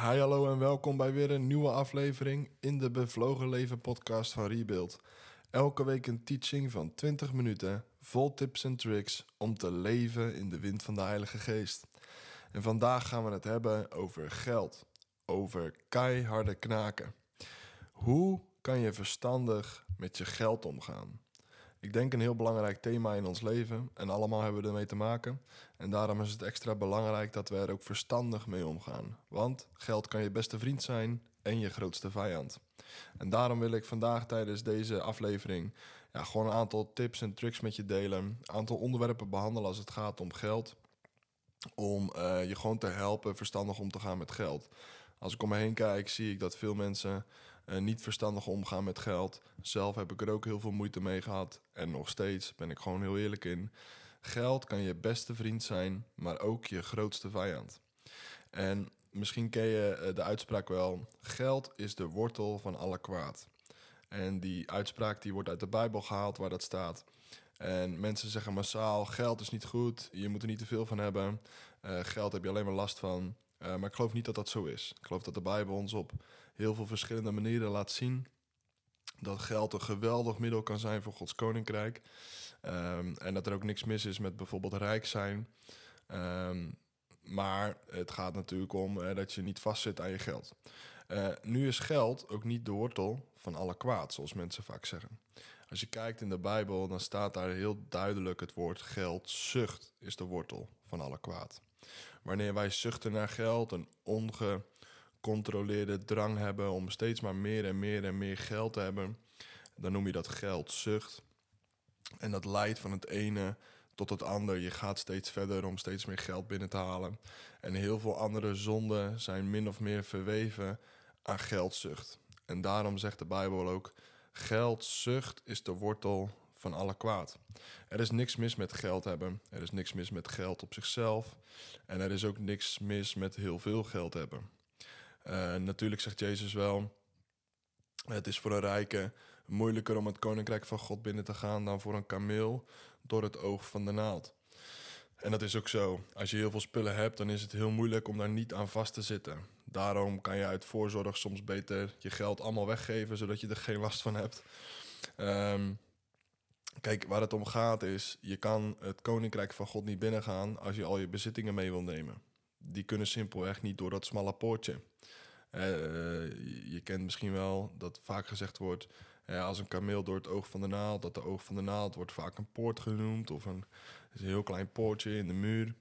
Hi, hallo en welkom bij weer een nieuwe aflevering in de Bevlogen Leven podcast van Rebuild. Elke week een teaching van 20 minuten, vol tips en tricks om te leven in de wind van de Heilige Geest. En vandaag gaan we het hebben over geld, over keiharde knaken. Hoe kan je verstandig met je geld omgaan? Ik denk een heel belangrijk thema in ons leven en allemaal hebben we ermee te maken. En daarom is het extra belangrijk dat we er ook verstandig mee omgaan. Want geld kan je beste vriend zijn en je grootste vijand. En daarom wil ik vandaag tijdens deze aflevering ja, gewoon een aantal tips en tricks met je delen. Een aantal onderwerpen behandelen als het gaat om geld. Om uh, je gewoon te helpen verstandig om te gaan met geld. Als ik om me heen kijk, zie ik dat veel mensen uh, niet verstandig omgaan met geld. Zelf heb ik er ook heel veel moeite mee gehad. En nog steeds ben ik gewoon heel eerlijk in. Geld kan je beste vriend zijn, maar ook je grootste vijand. En misschien ken je uh, de uitspraak wel: geld is de wortel van alle kwaad. En die uitspraak die wordt uit de Bijbel gehaald waar dat staat. En mensen zeggen massaal: geld is niet goed, je moet er niet te veel van hebben. Uh, geld heb je alleen maar last van. Uh, maar ik geloof niet dat dat zo is. Ik geloof dat de Bijbel ons op heel veel verschillende manieren laat zien dat geld een geweldig middel kan zijn voor Gods koninkrijk. Um, en dat er ook niks mis is met bijvoorbeeld rijk zijn. Um, maar het gaat natuurlijk om dat je niet vastzit aan je geld. Uh, nu is geld ook niet de wortel van alle kwaad, zoals mensen vaak zeggen. Als je kijkt in de Bijbel, dan staat daar heel duidelijk het woord geldzucht is de wortel van alle kwaad. Wanneer wij zuchten naar geld, een ongecontroleerde drang hebben om steeds maar meer en meer en meer geld te hebben, dan noem je dat geldzucht. En dat leidt van het ene tot het ander. Je gaat steeds verder om steeds meer geld binnen te halen. En heel veel andere zonden zijn min of meer verweven aan geldzucht. En daarom zegt de Bijbel ook: geldzucht is de wortel van alle kwaad. Er is niks mis met geld hebben. Er is niks mis met geld op zichzelf. En er is ook niks mis met heel veel geld hebben. Uh, natuurlijk zegt Jezus wel. Het is voor een rijke moeilijker om het koninkrijk van God binnen te gaan dan voor een kameel door het oog van de naald. En dat is ook zo. Als je heel veel spullen hebt, dan is het heel moeilijk om daar niet aan vast te zitten. Daarom kan je uit voorzorg soms beter je geld allemaal weggeven, zodat je er geen last van hebt. Um, Kijk, waar het om gaat is, je kan het koninkrijk van God niet binnengaan als je al je bezittingen mee wil nemen. Die kunnen simpelweg niet door dat smalle poortje. Uh, je kent misschien wel dat vaak gezegd wordt, uh, als een kameel door het oog van de naald, dat de oog van de naald wordt vaak een poort genoemd of een, een heel klein poortje in de muur.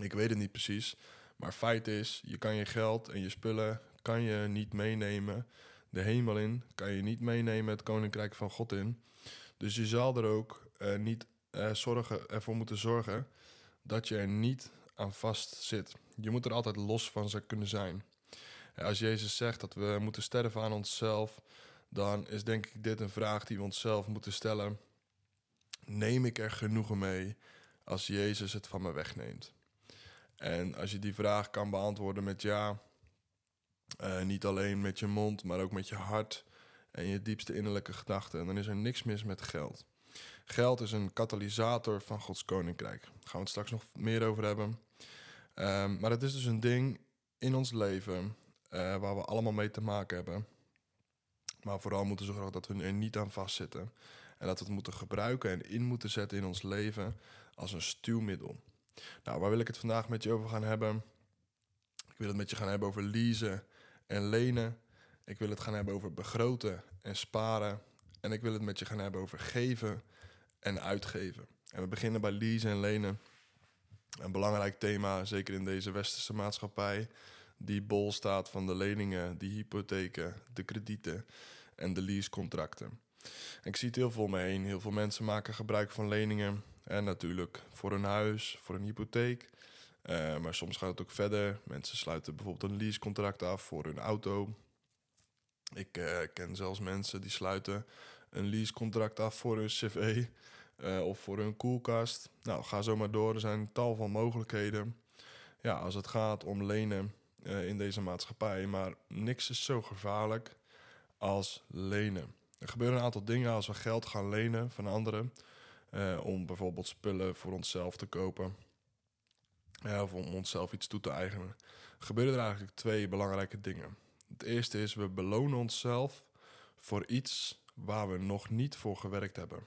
Ik weet het niet precies, maar feit is, je kan je geld en je spullen kan je niet meenemen de hemel in, kan je niet meenemen het koninkrijk van God in. Dus je zal er ook uh, niet uh, zorgen, ervoor moeten zorgen dat je er niet aan vast zit. Je moet er altijd los van kunnen zijn. Als Jezus zegt dat we moeten sterven aan onszelf, dan is denk ik dit een vraag die we onszelf moeten stellen. Neem ik er genoegen mee als Jezus het van me wegneemt? En als je die vraag kan beantwoorden met ja, uh, niet alleen met je mond, maar ook met je hart en je diepste innerlijke gedachten. En dan is er niks mis met geld. Geld is een katalysator van Gods koninkrijk. Daar gaan we het straks nog meer over hebben. Um, maar het is dus een ding in ons leven uh, waar we allemaal mee te maken hebben. Maar vooral moeten zorgen dat we er niet aan vastzitten. En dat we het moeten gebruiken en in moeten zetten in ons leven als een stuwmiddel. Nou, waar wil ik het vandaag met je over gaan hebben? Ik wil het met je gaan hebben over leasen en lenen. Ik wil het gaan hebben over begroten en sparen. En ik wil het met je gaan hebben over geven en uitgeven. En we beginnen bij leasen en lenen. Een belangrijk thema, zeker in deze westerse maatschappij, die bol staat van de leningen, die hypotheken, de kredieten en de leasecontracten. En ik zie het heel veel om me heen. Heel veel mensen maken gebruik van leningen. En natuurlijk voor een huis, voor een hypotheek. Uh, maar soms gaat het ook verder. Mensen sluiten bijvoorbeeld een leasecontract af voor hun auto. Ik uh, ken zelfs mensen die sluiten een leasecontract af voor hun cv uh, of voor hun koelkast. Nou, ga zo maar door. Er zijn tal van mogelijkheden. Ja, als het gaat om lenen in deze maatschappij. Maar niks is zo gevaarlijk als lenen. Er gebeuren een aantal dingen als we geld gaan lenen van anderen. om bijvoorbeeld spullen voor onszelf te kopen of om onszelf iets toe te eigenen. gebeuren er eigenlijk twee belangrijke dingen. Het eerste is, we belonen onszelf voor iets waar we nog niet voor gewerkt hebben.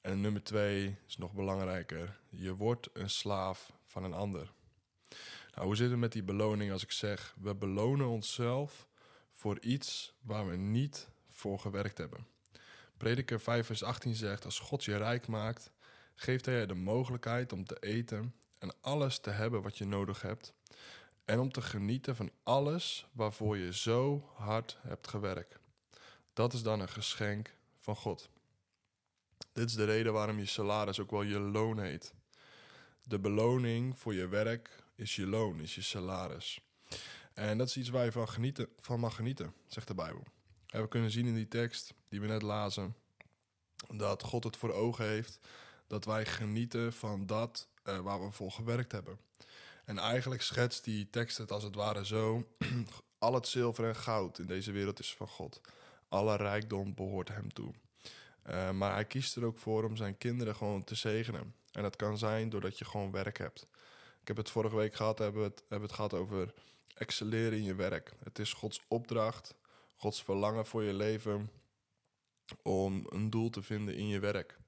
En nummer twee is nog belangrijker. Je wordt een slaaf van een ander. Nou, hoe zit het met die beloning als ik zeg, we belonen onszelf voor iets waar we niet voor gewerkt hebben. Prediker 5 vers 18 zegt, als God je rijk maakt, geeft hij je de mogelijkheid om te eten en alles te hebben wat je nodig hebt. En om te genieten van alles waarvoor je zo hard hebt gewerkt. Dat is dan een geschenk van God. Dit is de reden waarom je salaris ook wel je loon heet. De beloning voor je werk is je loon, is je salaris. En dat is iets waar je van, genieten, van mag genieten, zegt de Bijbel. En we kunnen zien in die tekst die we net lazen, dat God het voor ogen heeft dat wij genieten van dat uh, waar we voor gewerkt hebben. En eigenlijk schetst die tekst het als het ware zo: al het zilver en goud in deze wereld is van God. Alle rijkdom behoort hem toe. Uh, maar hij kiest er ook voor om zijn kinderen gewoon te zegenen. En dat kan zijn doordat je gewoon werk hebt. Ik heb het vorige week gehad, hebben we het, hebben het gehad over excelleren in je werk. Het is Gods opdracht, Gods verlangen voor je leven om een doel te vinden in je werk.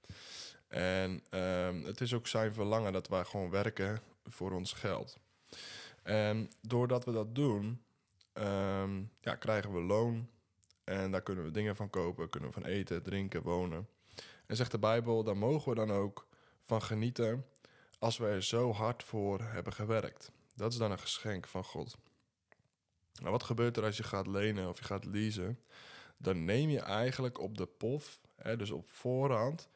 En um, het is ook zijn verlangen dat wij gewoon werken voor ons geld. En doordat we dat doen, um, ja, krijgen we loon. En daar kunnen we dingen van kopen, kunnen we van eten, drinken, wonen. En zegt de Bijbel, daar mogen we dan ook van genieten als we er zo hard voor hebben gewerkt. Dat is dan een geschenk van God. Nou, wat gebeurt er als je gaat lenen of je gaat leasen? Dan neem je eigenlijk op de pof, hè, dus op voorhand,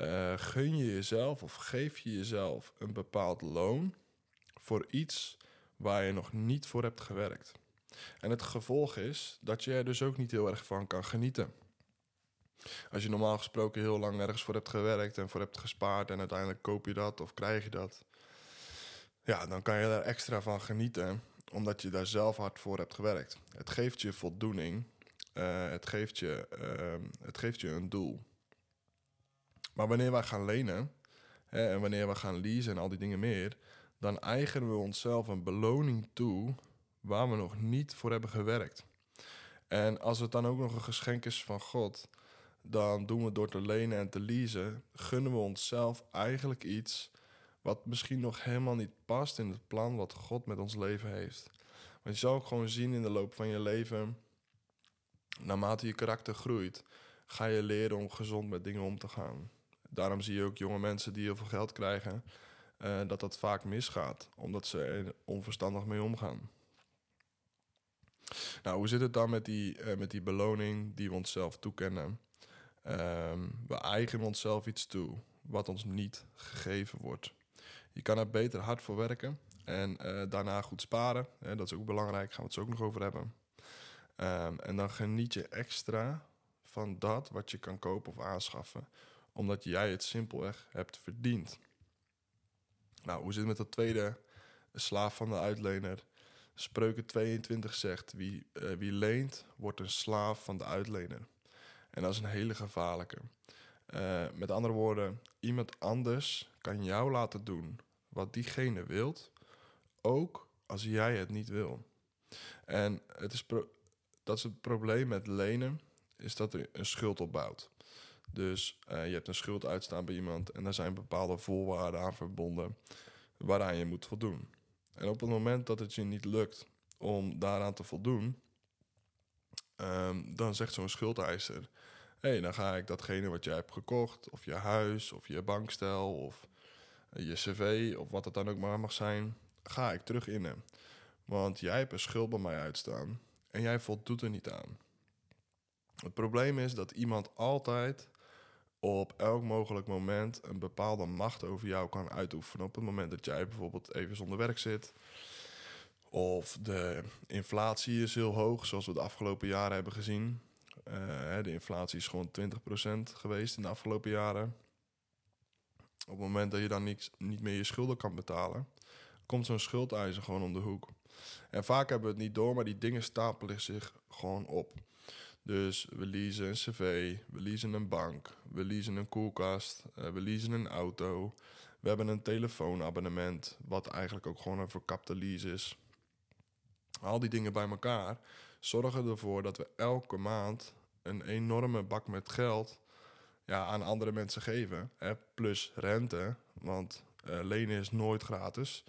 uh, gun je jezelf of geef je jezelf een bepaald loon voor iets waar je nog niet voor hebt gewerkt. En het gevolg is dat je er dus ook niet heel erg van kan genieten. Als je normaal gesproken heel lang ergens voor hebt gewerkt en voor hebt gespaard en uiteindelijk koop je dat of krijg je dat, ja, dan kan je daar extra van genieten, omdat je daar zelf hard voor hebt gewerkt. Het geeft je voldoening, uh, het, geeft je, uh, het geeft je een doel. Maar wanneer wij gaan lenen hè, en wanneer we gaan leasen en al die dingen meer, dan eigenen we onszelf een beloning toe waar we nog niet voor hebben gewerkt. En als het dan ook nog een geschenk is van God, dan doen we door te lenen en te leasen, gunnen we onszelf eigenlijk iets wat misschien nog helemaal niet past in het plan wat God met ons leven heeft. Want je zal ook gewoon zien in de loop van je leven, naarmate je karakter groeit, ga je leren om gezond met dingen om te gaan. Daarom zie je ook jonge mensen die heel veel geld krijgen, uh, dat dat vaak misgaat, omdat ze er onverstandig mee omgaan. Nou, hoe zit het dan met die, uh, met die beloning die we onszelf toekennen? Um, we eigenen onszelf iets toe wat ons niet gegeven wordt. Je kan er beter hard voor werken en uh, daarna goed sparen. Dat is ook belangrijk, gaan we het zo ook nog over hebben. Um, en dan geniet je extra van dat wat je kan kopen of aanschaffen, omdat jij het simpelweg hebt verdiend. Nou, hoe zit het met dat tweede slaaf van de uitlener? Spreuken 22 zegt: wie, uh, wie leent, wordt een slaaf van de uitlener. En dat is een hele gevaarlijke. Uh, met andere woorden, iemand anders kan jou laten doen wat diegene wilt, ook als jij het niet wil. En het is dat is het probleem met lenen, is dat er een schuld opbouwt. Dus uh, je hebt een schuld uitstaan bij iemand en daar zijn bepaalde voorwaarden aan verbonden waaraan je moet voldoen. En op het moment dat het je niet lukt om daaraan te voldoen, um, dan zegt zo'n schuldeiser: Hé, hey, dan ga ik datgene wat jij hebt gekocht, of je huis, of je bankstel, of je cv, of wat het dan ook maar mag zijn, ga ik terug innen. Want jij hebt een schuld bij mij uitstaan en jij voldoet er niet aan. Het probleem is dat iemand altijd op elk mogelijk moment een bepaalde macht over jou kan uitoefenen. Op het moment dat jij bijvoorbeeld even zonder werk zit. Of de inflatie is heel hoog, zoals we de afgelopen jaren hebben gezien. Uh, de inflatie is gewoon 20% geweest in de afgelopen jaren. Op het moment dat je dan niet, niet meer je schulden kan betalen, komt zo'n schuldeiser gewoon om de hoek. En vaak hebben we het niet door, maar die dingen stapelen zich gewoon op. Dus we leasen een cv, we leasen een bank, we leasen een koelkast, uh, we leasen een auto. We hebben een telefoonabonnement, wat eigenlijk ook gewoon een verkapte lease is. Al die dingen bij elkaar zorgen ervoor dat we elke maand een enorme bak met geld ja, aan andere mensen geven. Hè, plus rente, want uh, lenen is nooit gratis.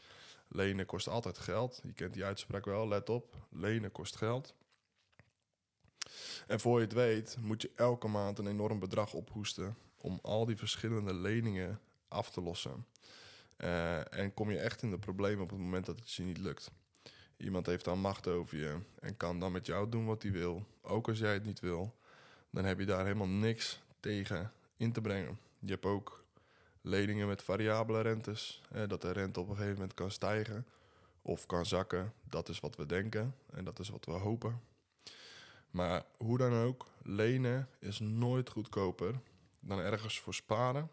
Lenen kost altijd geld. Je kent die uitspraak wel, let op. Lenen kost geld. En voor je het weet, moet je elke maand een enorm bedrag ophoesten om al die verschillende leningen af te lossen. Uh, en kom je echt in de problemen op het moment dat het je niet lukt. Iemand heeft dan macht over je en kan dan met jou doen wat hij wil. Ook als jij het niet wil, dan heb je daar helemaal niks tegen in te brengen. Je hebt ook leningen met variabele rentes. Hè, dat de rente op een gegeven moment kan stijgen of kan zakken. Dat is wat we denken en dat is wat we hopen. Maar hoe dan ook, lenen is nooit goedkoper dan ergens voor sparen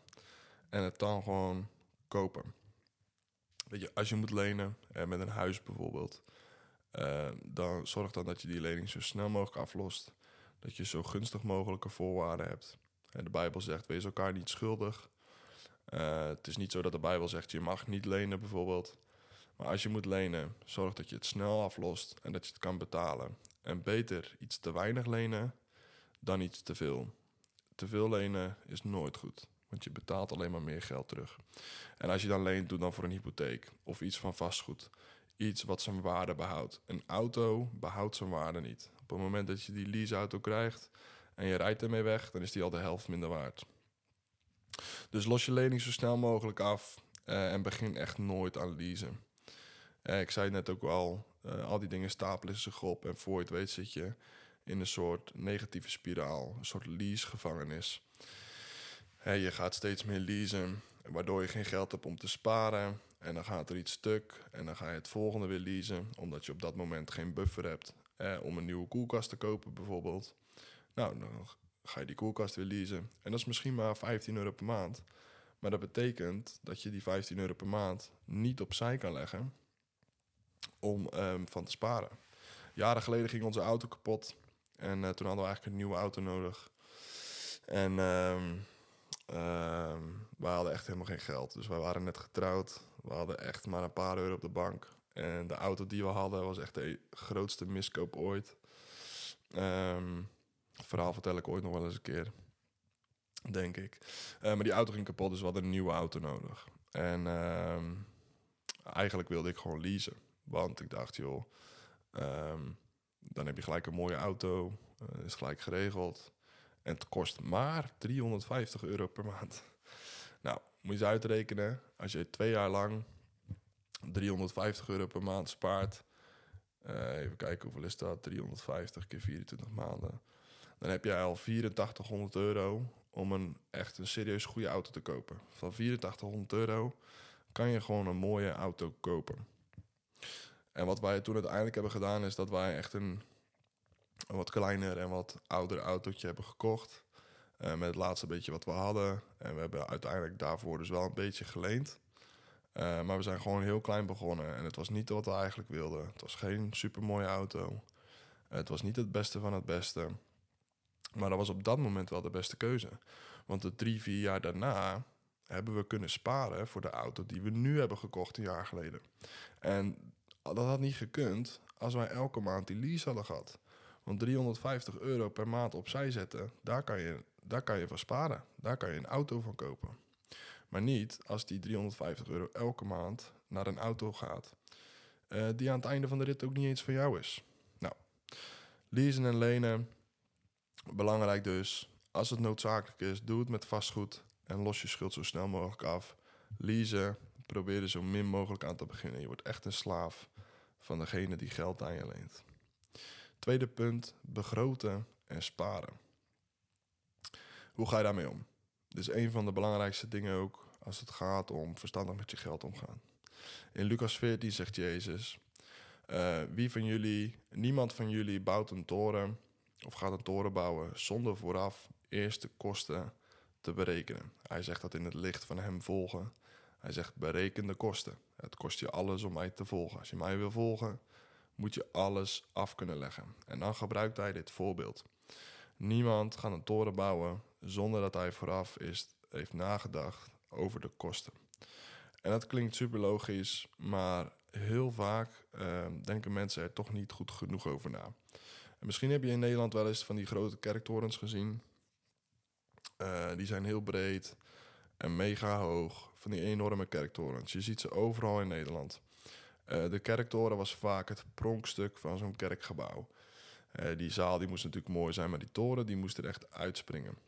en het dan gewoon kopen. Weet je, als je moet lenen, eh, met een huis bijvoorbeeld, uh, dan zorg dan dat je die lening zo snel mogelijk aflost. Dat je zo gunstig mogelijke voorwaarden hebt. En de Bijbel zegt, wees elkaar niet schuldig. Uh, het is niet zo dat de Bijbel zegt, je mag niet lenen bijvoorbeeld. Maar als je moet lenen, zorg dat je het snel aflost en dat je het kan betalen. En beter iets te weinig lenen dan iets te veel. Te veel lenen is nooit goed, want je betaalt alleen maar meer geld terug. En als je dan leent, doe dan voor een hypotheek of iets van vastgoed. Iets wat zijn waarde behoudt. Een auto behoudt zijn waarde niet. Op het moment dat je die leaseauto krijgt en je rijdt ermee weg, dan is die al de helft minder waard. Dus los je lening zo snel mogelijk af uh, en begin echt nooit aan leasen. Uh, ik zei net ook al, uh, al die dingen stapelen zich op en voor je het weet zit je in een soort negatieve spiraal, een soort leasegevangenis. Je gaat steeds meer leasen, waardoor je geen geld hebt om te sparen. En dan gaat er iets stuk en dan ga je het volgende weer leasen, omdat je op dat moment geen buffer hebt eh, om een nieuwe koelkast te kopen bijvoorbeeld. Nou, dan ga je die koelkast weer leasen. En dat is misschien maar 15 euro per maand. Maar dat betekent dat je die 15 euro per maand niet opzij kan leggen om um, van te sparen. Jaren geleden ging onze auto kapot. En uh, toen hadden we eigenlijk een nieuwe auto nodig. En um, we hadden echt helemaal geen geld. Dus wij waren net getrouwd. We hadden echt maar een paar euro op de bank. En de auto die we hadden was echt de grootste miskoop ooit. Verhaal vertel ik ooit nog wel eens een keer. Denk ik. Uh, maar die auto ging kapot, dus we hadden een nieuwe auto nodig. En eigenlijk wilde ik gewoon leasen. Want ik dacht, joh, um, dan heb je gelijk een mooie auto. Uh, is gelijk geregeld. En het kost maar 350 euro per maand. Nou, moet je eens uitrekenen. Als je twee jaar lang 350 euro per maand spaart. Uh, even kijken hoeveel is dat? 350 keer 24 maanden. Dan heb je al 8400 euro om een echt een serieus goede auto te kopen. Van 8400 euro kan je gewoon een mooie auto kopen. En wat wij toen uiteindelijk hebben gedaan is dat wij echt een, wat kleiner en wat ouder autootje hebben gekocht. Uh, met het laatste beetje wat we hadden. En we hebben uiteindelijk daarvoor dus wel een beetje geleend. Uh, maar we zijn gewoon heel klein begonnen. En het was niet wat we eigenlijk wilden. Het was geen super mooie auto. Het was niet het beste van het beste. Maar dat was op dat moment wel de beste keuze. Want de drie, vier jaar daarna hebben we kunnen sparen voor de auto die we nu hebben gekocht een jaar geleden. En dat had niet gekund als wij elke maand die lease hadden gehad. Want 350 euro per maand opzij zetten, daar kan je, daar kan je van sparen. Daar kan je een auto van kopen. Maar niet als die 350 euro elke maand naar een auto gaat, uh, die aan het einde van de rit ook niet eens van jou is. Nou, leasen en lenen, belangrijk dus. Als het noodzakelijk is, doe het met vastgoed en los je schuld zo snel mogelijk af. Leasen, probeer er zo min mogelijk aan te beginnen. Je wordt echt een slaaf van degene die geld aan je leent. Tweede punt, begroten en sparen. Hoe ga je daarmee om? Dit is een van de belangrijkste dingen ook als het gaat om verstandig met je geld omgaan. In Lucas 14 zegt Jezus: uh, Wie van jullie, niemand van jullie bouwt een toren of gaat een toren bouwen zonder vooraf eerst de kosten te berekenen. Hij zegt dat in het licht van hem volgen. Hij zegt bereken de kosten. Het kost je alles om mij te volgen. Als je mij wil volgen, moet je alles af kunnen leggen. En dan gebruikt hij dit voorbeeld. Niemand gaat een toren bouwen zonder dat hij vooraf is, heeft nagedacht over de kosten. En dat klinkt super logisch, maar heel vaak ehm, denken mensen er toch niet goed genoeg over na. En misschien heb je in Nederland wel eens van die grote kerktorens gezien. Eh, die zijn heel breed en mega hoog. Van die enorme kerktorens. Je ziet ze overal in Nederland. Eh, de kerktoren was vaak het pronkstuk van zo'n kerkgebouw. Uh, die zaal die moest natuurlijk mooi zijn, maar die toren die moest er echt uitspringen.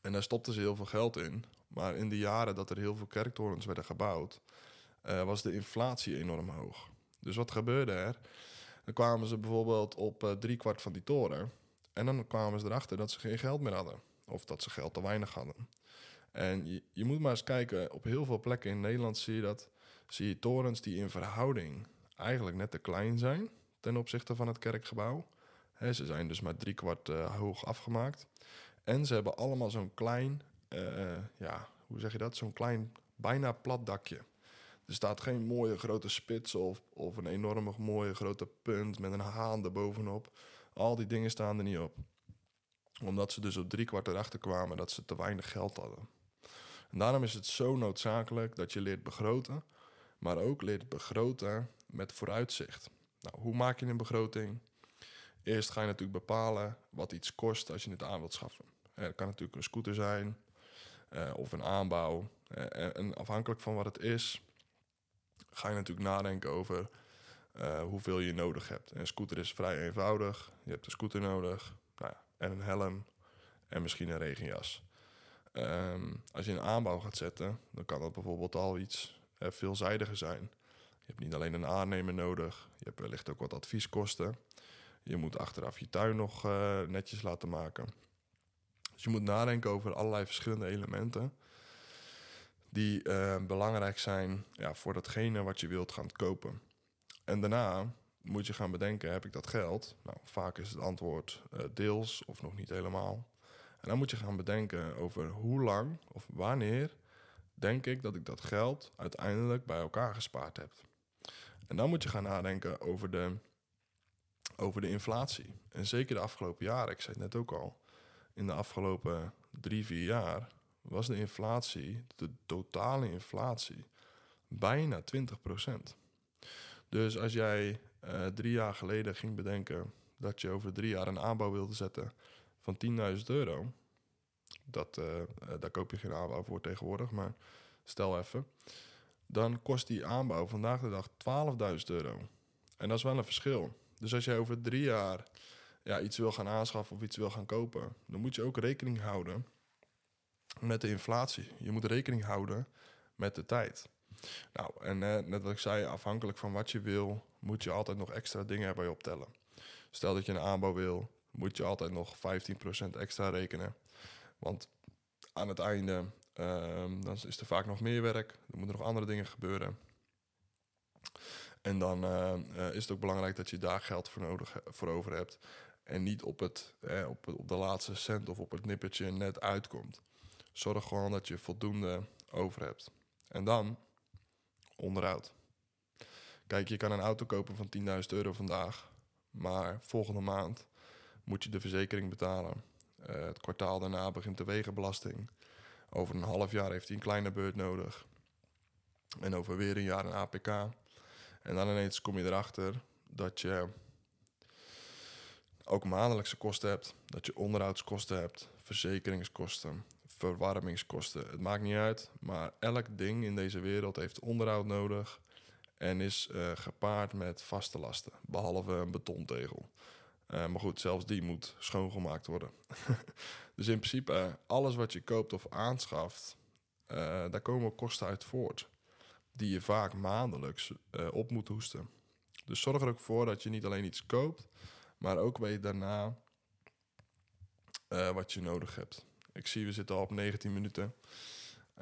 En daar stopten ze heel veel geld in. Maar in de jaren dat er heel veel kerktorens werden gebouwd, was de inflatie enorm hoog. Dus wat gebeurde er? Dan kwamen ze bijvoorbeeld op uh, drie kwart van die toren. En dan kwamen ze erachter dat ze geen geld meer hadden. Of dat ze geld te weinig hadden. En je, je moet maar eens kijken, op heel veel plekken in Nederland zie je dat. Zie je torens die in verhouding eigenlijk net te klein zijn ten opzichte van het kerkgebouw. Ze zijn dus maar drie kwart uh, hoog afgemaakt. En ze hebben allemaal zo'n klein, uh, ja, hoe zeg je dat? Zo'n klein, bijna plat dakje. Er staat geen mooie grote spits of, of een enorme mooie grote punt met een haan erbovenop. Al die dingen staan er niet op. Omdat ze dus op drie kwart erachter kwamen dat ze te weinig geld hadden. En daarom is het zo noodzakelijk dat je leert begroten, maar ook leert begroten met vooruitzicht. Nou, hoe maak je een begroting? Eerst ga je natuurlijk bepalen wat iets kost als je het aan wilt schaffen. Het kan natuurlijk een scooter zijn uh, of een aanbouw. Uh, en afhankelijk van wat het is, ga je natuurlijk nadenken over hoeveel je nodig hebt. een scooter is vrij eenvoudig. Je hebt een scooter nodig en een helm en misschien een regenjas. Um, als je een aanbouw gaat zetten, dan kan dat bijvoorbeeld al iets veelzijdiger zijn. Je hebt niet alleen een aannemer nodig, je hebt wellicht ook wat advieskosten. Je moet achteraf je tuin nog uh, netjes laten maken. Dus je moet nadenken over allerlei verschillende elementen die uh, belangrijk zijn ja, voor datgene wat je wilt gaan kopen. En daarna moet je gaan bedenken, heb ik dat geld? Nou, vaak is het antwoord uh, deels of nog niet helemaal. En dan moet je gaan bedenken over hoe lang of wanneer denk ik dat ik dat geld uiteindelijk bij elkaar gespaard heb. En dan moet je gaan nadenken over de, over de inflatie. En zeker de afgelopen jaren, ik zei het net ook al, in de afgelopen drie, vier jaar was de inflatie, de totale inflatie, bijna 20%. Dus als jij uh, drie jaar geleden ging bedenken dat je over drie jaar een aanbouw wilde zetten van 10.000 euro, dat, uh, daar koop je geen aanbouw voor tegenwoordig, maar stel even, dan kost die aanbouw vandaag de dag 12.000 euro. En dat is wel een verschil. Dus als jij over drie jaar ja, iets wil gaan aanschaffen of iets wil gaan kopen, dan moet je ook rekening houden met de inflatie. Je moet rekening houden met de tijd. Nou, en eh, net wat ik zei, afhankelijk van wat je wil, moet je altijd nog extra dingen erbij optellen. Stel dat je een aanbouw wil, moet je altijd nog 15% extra rekenen. Want aan het einde um, dan is er vaak nog meer werk. Er moeten nog andere dingen gebeuren. En dan uh, uh, is het ook belangrijk dat je daar geld voor, nodig, voor over hebt. En niet op, het, eh, op, op de laatste cent of op het nippertje net uitkomt. Zorg gewoon dat je voldoende over hebt. En dan onderhoud. Kijk, je kan een auto kopen van 10.000 euro vandaag. Maar volgende maand moet je de verzekering betalen. Uh, het kwartaal daarna begint de wegenbelasting. Over een half jaar heeft hij een kleine beurt nodig. En over weer een jaar een APK. En dan ineens kom je erachter dat je ook maandelijkse kosten hebt. Dat je onderhoudskosten hebt, verzekeringskosten, verwarmingskosten. Het maakt niet uit, maar elk ding in deze wereld heeft onderhoud nodig en is uh, gepaard met vaste lasten, behalve een betontegel. Uh, maar goed, zelfs die moet schoongemaakt worden. dus in principe, alles wat je koopt of aanschaft, uh, daar komen kosten uit voort. Die je vaak maandelijks op moet hoesten. Dus zorg er ook voor dat je niet alleen iets koopt, maar ook weet daarna wat je nodig hebt. Ik zie, we zitten al op 19 minuten.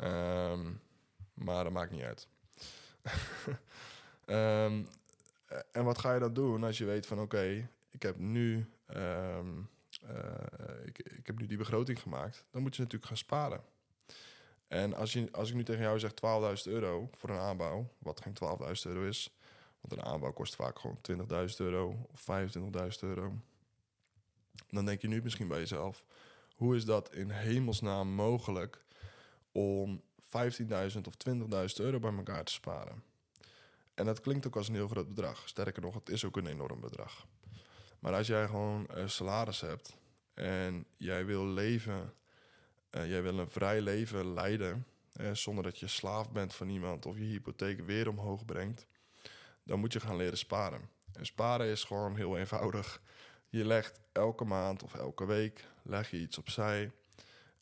Um, maar dat maakt niet uit. um, en wat ga je dan doen als je weet van oké, ik heb nu. Um, uh, ik, ik heb nu die begroting gemaakt. Dan moet je natuurlijk gaan sparen. En als, je, als ik nu tegen jou zeg 12.000 euro voor een aanbouw, wat geen 12.000 euro is, want een aanbouw kost vaak gewoon 20.000 euro of 25.000 euro, dan denk je nu misschien bij jezelf: hoe is dat in hemelsnaam mogelijk om 15.000 of 20.000 euro bij elkaar te sparen? En dat klinkt ook als een heel groot bedrag. Sterker nog, het is ook een enorm bedrag. Maar als jij gewoon een salaris hebt en jij wil leven, uh, jij wil een vrij leven leiden, eh, zonder dat je slaaf bent van iemand of je hypotheek weer omhoog brengt, dan moet je gaan leren sparen. En sparen is gewoon heel eenvoudig. Je legt elke maand of elke week leg je iets opzij.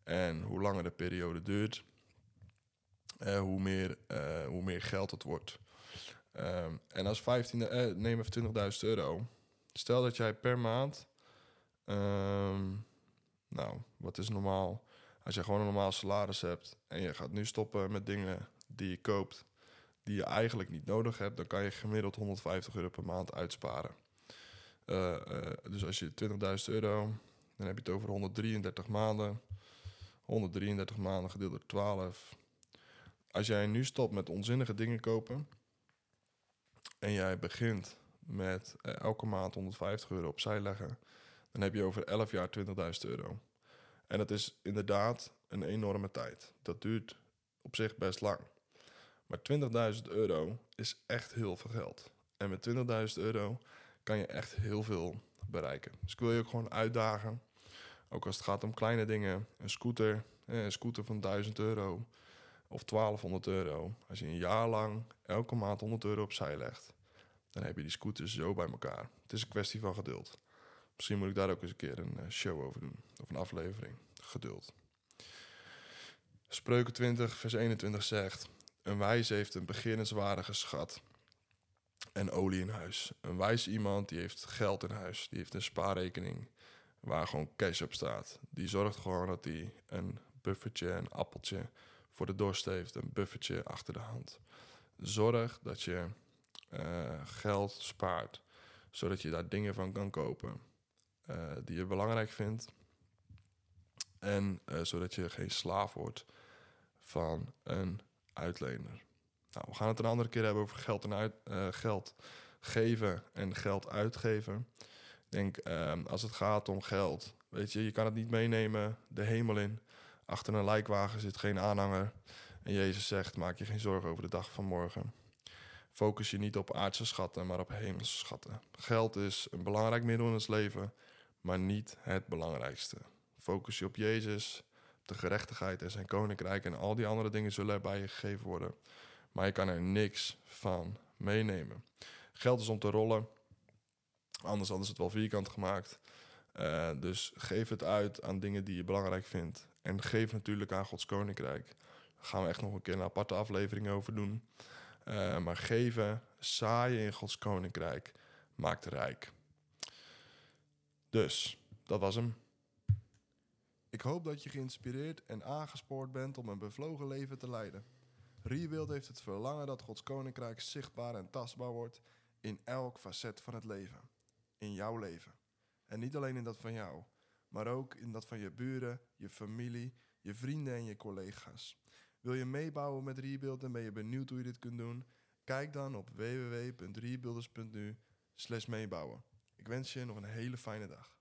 En hoe langer de periode duurt, uh, hoe, meer, uh, hoe meer geld het wordt. Um, en als 15, uh, neem even 20.000 euro. Stel dat jij per maand, um, nou, wat is normaal? Als je gewoon een normaal salaris hebt en je gaat nu stoppen met dingen die je koopt, die je eigenlijk niet nodig hebt, dan kan je gemiddeld 150 euro per maand uitsparen. Uh, uh, dus als je 20.000 euro, dan heb je het over 133 maanden. 133 maanden gedeeld door 12. Als jij nu stopt met onzinnige dingen kopen en jij begint met uh, elke maand 150 euro opzij leggen, dan heb je over 11 jaar 20.000 euro. En dat is inderdaad een enorme tijd. Dat duurt op zich best lang. Maar 20.000 euro is echt heel veel geld. En met 20.000 euro kan je echt heel veel bereiken. Dus ik wil je ook gewoon uitdagen. Ook als het gaat om kleine dingen. Een scooter, een scooter van 1000 euro of 1200 euro. Als je een jaar lang elke maand 100 euro opzij legt, dan heb je die scooters zo bij elkaar. Het is een kwestie van geduld. Misschien moet ik daar ook eens een keer een eh, show over doen. Of een aflevering. Geduld. Spreuken 20, vers 21 zegt... Een wijs heeft een beginnenswaardige schat en olie in huis. Een wijs iemand die heeft geld in huis. Die heeft een spaarrekening waar gewoon cash op staat. Die zorgt gewoon dat hij een buffertje, een appeltje voor de dorst heeft. Een buffertje achter de hand. Zorg dat je uh, geld spaart. Zodat je daar dingen van kan kopen uh, die je belangrijk vindt. En uh, zodat je geen slaaf wordt van een uitlener. Nou, we gaan het een andere keer hebben over geld, en uit, uh, geld geven en geld uitgeven. Ik denk, uh, als het gaat om geld, weet je, je kan het niet meenemen de hemel in. Achter een lijkwagen zit geen aanhanger. En Jezus zegt, maak je geen zorgen over de dag van morgen. Focus je niet op aardse schatten, maar op hemelse schatten. Geld is een belangrijk middel in ons leven, maar niet het belangrijkste. Focus je op Jezus, de gerechtigheid en zijn koninkrijk en al die andere dingen zullen er bij je gegeven worden. Maar je kan er niks van meenemen. Geld is om te rollen, anders hadden ze het wel vierkant gemaakt. Uh, dus geef het uit aan dingen die je belangrijk vindt. En geef natuurlijk aan Gods koninkrijk. Daar gaan we echt nog een keer een aparte aflevering over doen. Uh, maar geven, zaaien in Gods koninkrijk, maakt rijk. Dus, dat was hem. Ik hoop dat je geïnspireerd en aangespoord bent om een bevlogen leven te leiden. Rebuild heeft het verlangen dat Gods koninkrijk zichtbaar en tastbaar wordt in elk facet van het leven. In jouw leven. En niet alleen in dat van jou, maar ook in dat van je buren, je familie, je vrienden en je collega's. Wil je meebouwen met Rebuild en ben je benieuwd hoe je dit kunt doen? Kijk dan op www.rebuilders.nu meebouwen. Ik wens je nog een hele fijne dag.